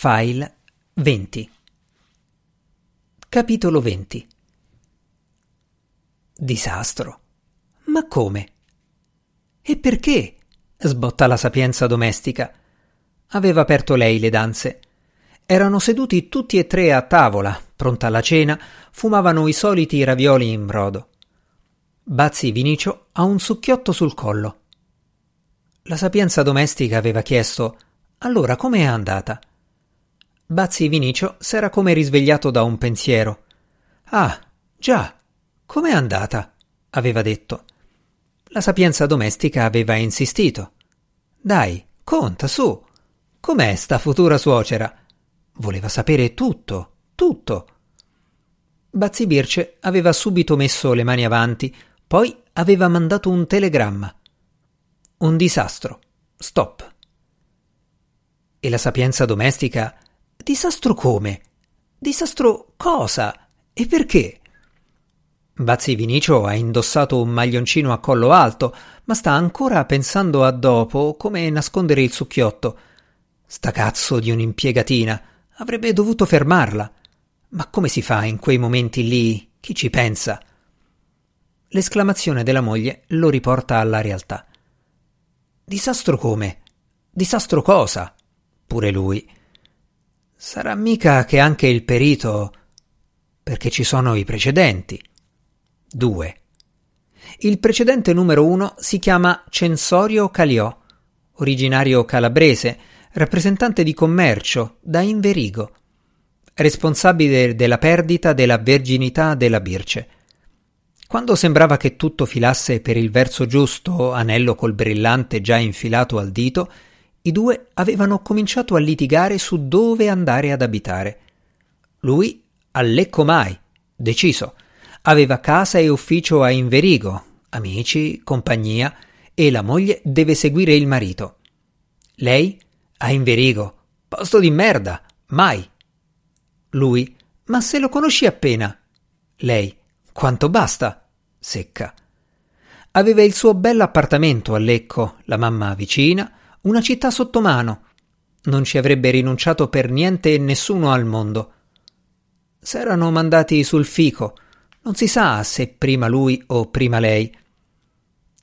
File 20 Capitolo 20 Disastro. Ma come? E perché? sbotta la sapienza domestica. Aveva aperto lei le danze. Erano seduti tutti e tre a tavola, pronta la cena, fumavano i soliti ravioli in brodo. Bazzi Vinicio ha un succhiotto sul collo. La sapienza domestica aveva chiesto allora com'è andata? Bazzi Vinicio s'era come risvegliato da un pensiero. Ah, già, com'è andata? aveva detto. La sapienza domestica aveva insistito. Dai, conta su. Com'è sta futura suocera? Voleva sapere tutto, tutto. Bazzi Birce aveva subito messo le mani avanti, poi aveva mandato un telegramma. Un disastro. Stop. E la sapienza domestica Disastro come? Disastro cosa? E perché? Bazzi Vinicio ha indossato un maglioncino a collo alto, ma sta ancora pensando a dopo come nascondere il succhiotto. Sta cazzo di un'impiegatina. Avrebbe dovuto fermarla. Ma come si fa in quei momenti lì? Chi ci pensa? L'esclamazione della moglie lo riporta alla realtà. Disastro come? Disastro cosa? Pure lui. Sarà mica che anche il perito. perché ci sono i precedenti. 2. Il precedente numero 1 si chiama Censorio Caliò, originario calabrese, rappresentante di commercio da Inverigo, responsabile della perdita della verginità della Birce. Quando sembrava che tutto filasse per il verso giusto, anello col brillante già infilato al dito, i due avevano cominciato a litigare su dove andare ad abitare. Lui a Lecco mai, deciso. Aveva casa e ufficio a Inverigo, amici, compagnia, e la moglie deve seguire il marito. Lei a Inverigo, posto di merda, mai. Lui, ma se lo conosci appena. Lei, quanto basta? Secca. Aveva il suo bell'appartamento a Lecco, la mamma vicina, una città sotto mano. Non ci avrebbe rinunciato per niente nessuno al mondo. S'erano mandati sul fico. Non si sa se prima lui o prima lei.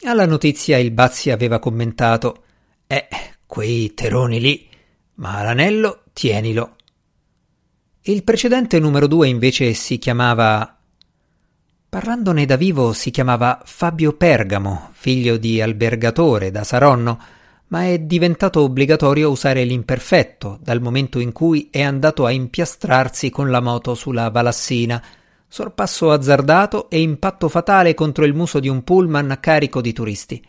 Alla notizia il Bazzi aveva commentato: Eh, quei teroni lì. Ma l'anello tienilo. Il precedente numero due invece si chiamava. Parlandone da vivo si chiamava Fabio Pergamo, figlio di albergatore da Saronno ma è diventato obbligatorio usare l'imperfetto dal momento in cui è andato a impiastrarsi con la moto sulla Valassina, sorpasso azzardato e impatto fatale contro il muso di un pullman carico di turisti.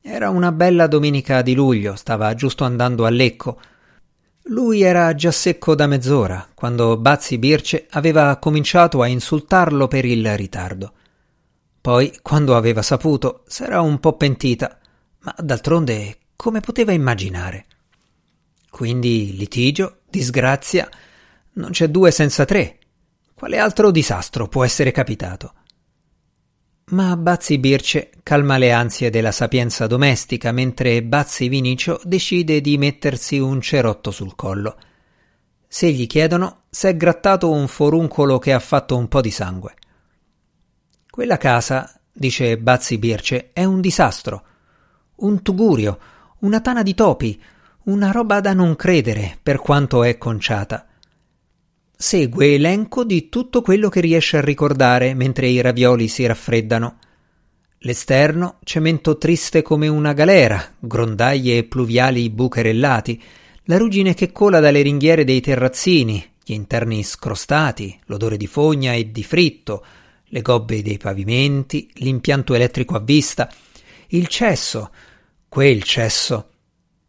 Era una bella domenica di luglio, stava giusto andando a Lecco. Lui era già secco da mezz'ora, quando Bazzi Birce aveva cominciato a insultarlo per il ritardo. Poi, quando aveva saputo, s'era un po' pentita ma d'altronde come poteva immaginare? Quindi litigio, disgrazia, non c'è due senza tre. Quale altro disastro può essere capitato? Ma Bazzi Birce calma le ansie della sapienza domestica mentre Bazzi Vinicio decide di mettersi un cerotto sul collo. Se gli chiedono, s'è grattato un foruncolo che ha fatto un po' di sangue. Quella casa, dice Bazzi Birce, è un disastro un tugurio, una tana di topi, una roba da non credere per quanto è conciata. Segue elenco di tutto quello che riesce a ricordare mentre i ravioli si raffreddano. L'esterno, cemento triste come una galera, grondaie e pluviali bucherellati, la ruggine che cola dalle ringhiere dei terrazzini, gli interni scrostati, l'odore di fogna e di fritto, le gobbe dei pavimenti, l'impianto elettrico a vista, il cesso, quel cesso.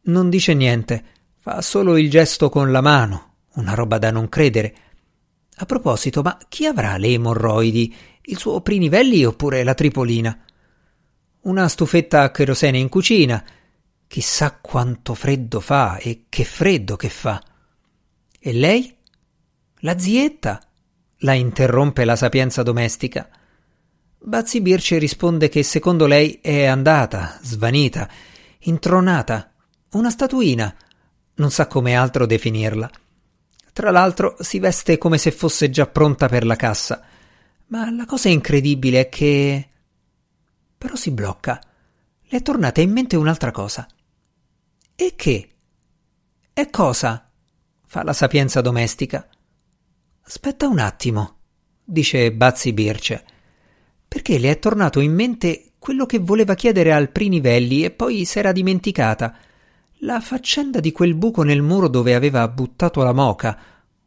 Non dice niente, fa solo il gesto con la mano, una roba da non credere. A proposito, ma chi avrà le emorroidi? Il suo Prinivelli oppure la Tripolina? Una stufetta a kerosene in cucina. Chissà quanto freddo fa e che freddo che fa. E lei? La zietta? La interrompe la sapienza domestica. Bazzi Birce risponde che secondo lei è andata, svanita, intronata, una statuina, non sa come altro definirla. Tra l'altro si veste come se fosse già pronta per la cassa. Ma la cosa incredibile è che. Però si blocca. Le è tornata in mente un'altra cosa. E che? E cosa? fa la sapienza domestica. Aspetta un attimo, dice Bazzi Birce, perché le è tornato in mente quello che voleva chiedere al Prinivelli e poi s'era dimenticata. La faccenda di quel buco nel muro dove aveva buttato la moca.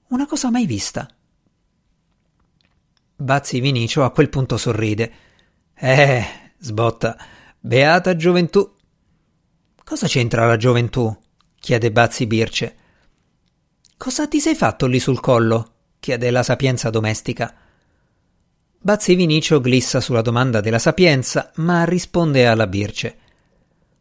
Una cosa mai vista. Bazzi Vinicio a quel punto sorride. Eh, sbotta, beata gioventù. Cosa c'entra la gioventù? chiede Bazzi Birce. Cosa ti sei fatto lì sul collo? chiede la sapienza domestica. Bazzi Vinicio glissa sulla domanda della sapienza, ma risponde alla Birce.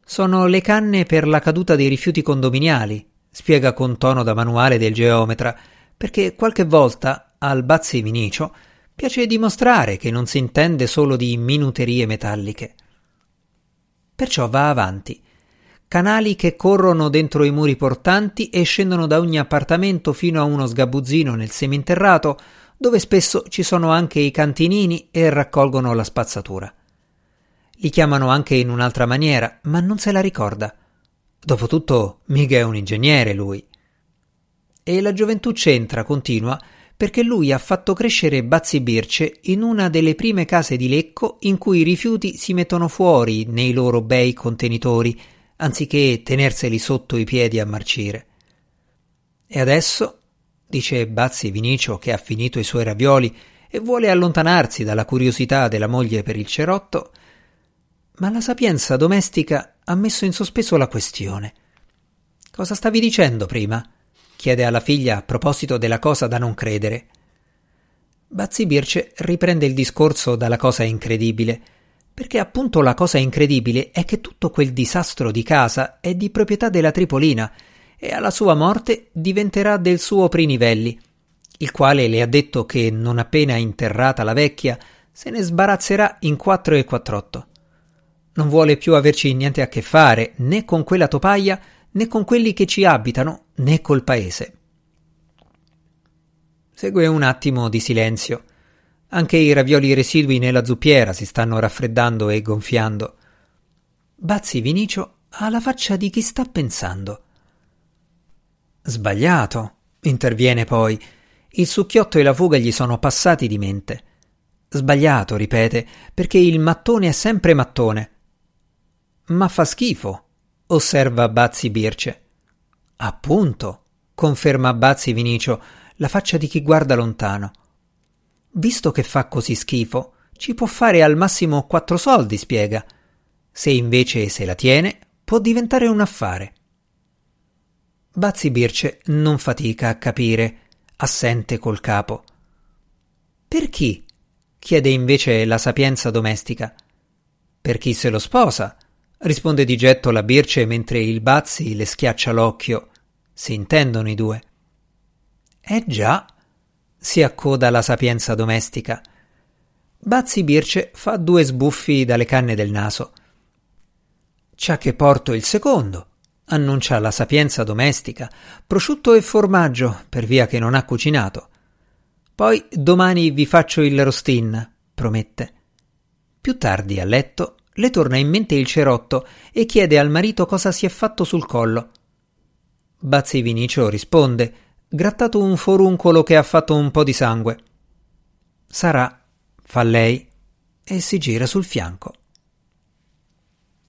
Sono le canne per la caduta dei rifiuti condominiali, spiega con tono da manuale del geometra, perché qualche volta al Bazzi Vinicio piace dimostrare che non si intende solo di minuterie metalliche. Perciò va avanti canali che corrono dentro i muri portanti e scendono da ogni appartamento fino a uno sgabuzzino nel seminterrato, dove spesso ci sono anche i cantinini e raccolgono la spazzatura. Li chiamano anche in un'altra maniera, ma non se la ricorda. Dopotutto, mica è un ingegnere lui. E la gioventù c'entra, continua, perché lui ha fatto crescere Bazzi Birce in una delle prime case di Lecco in cui i rifiuti si mettono fuori nei loro bei contenitori, anziché tenerseli sotto i piedi a marcire. E adesso, dice Bazzi Vinicio che ha finito i suoi ravioli e vuole allontanarsi dalla curiosità della moglie per il cerotto, ma la sapienza domestica ha messo in sospeso la questione. Cosa stavi dicendo prima? chiede alla figlia a proposito della cosa da non credere. Bazzi Birce riprende il discorso dalla cosa incredibile perché appunto la cosa incredibile è che tutto quel disastro di casa è di proprietà della Tripolina e alla sua morte diventerà del suo Prinivelli, il quale le ha detto che non appena interrata la vecchia se ne sbarazzerà in quattro e quattrotto. Non vuole più averci niente a che fare né con quella topaia né con quelli che ci abitano né col paese. Segue un attimo di silenzio anche i ravioli residui nella zuppiera si stanno raffreddando e gonfiando. Bazzi Vinicio ha la faccia di chi sta pensando. Sbagliato, interviene poi. Il succhiotto e la fuga gli sono passati di mente. Sbagliato, ripete, perché il mattone è sempre mattone. Ma fa schifo, osserva Bazzi Birce. Appunto, conferma Bazzi Vinicio, la faccia di chi guarda lontano. Visto che fa così schifo, ci può fare al massimo quattro soldi, spiega. Se invece se la tiene, può diventare un affare. Bazzi Birce non fatica a capire, assente col capo. Per chi? chiede invece la sapienza domestica. Per chi se lo sposa, risponde di getto la Birce mentre il Bazzi le schiaccia l'occhio. Si intendono i due. Eh già, si accoda la sapienza domestica. Bazzi Birce fa due sbuffi dalle canne del naso. C'ha che porto il secondo, annuncia la sapienza domestica, prosciutto e formaggio, per via che non ha cucinato. Poi domani vi faccio il rostin, promette. Più tardi a letto le torna in mente il cerotto e chiede al marito cosa si è fatto sul collo. Bazzi Vinicio risponde grattato un foruncolo che ha fatto un po' di sangue. Sarà, fa lei, e si gira sul fianco.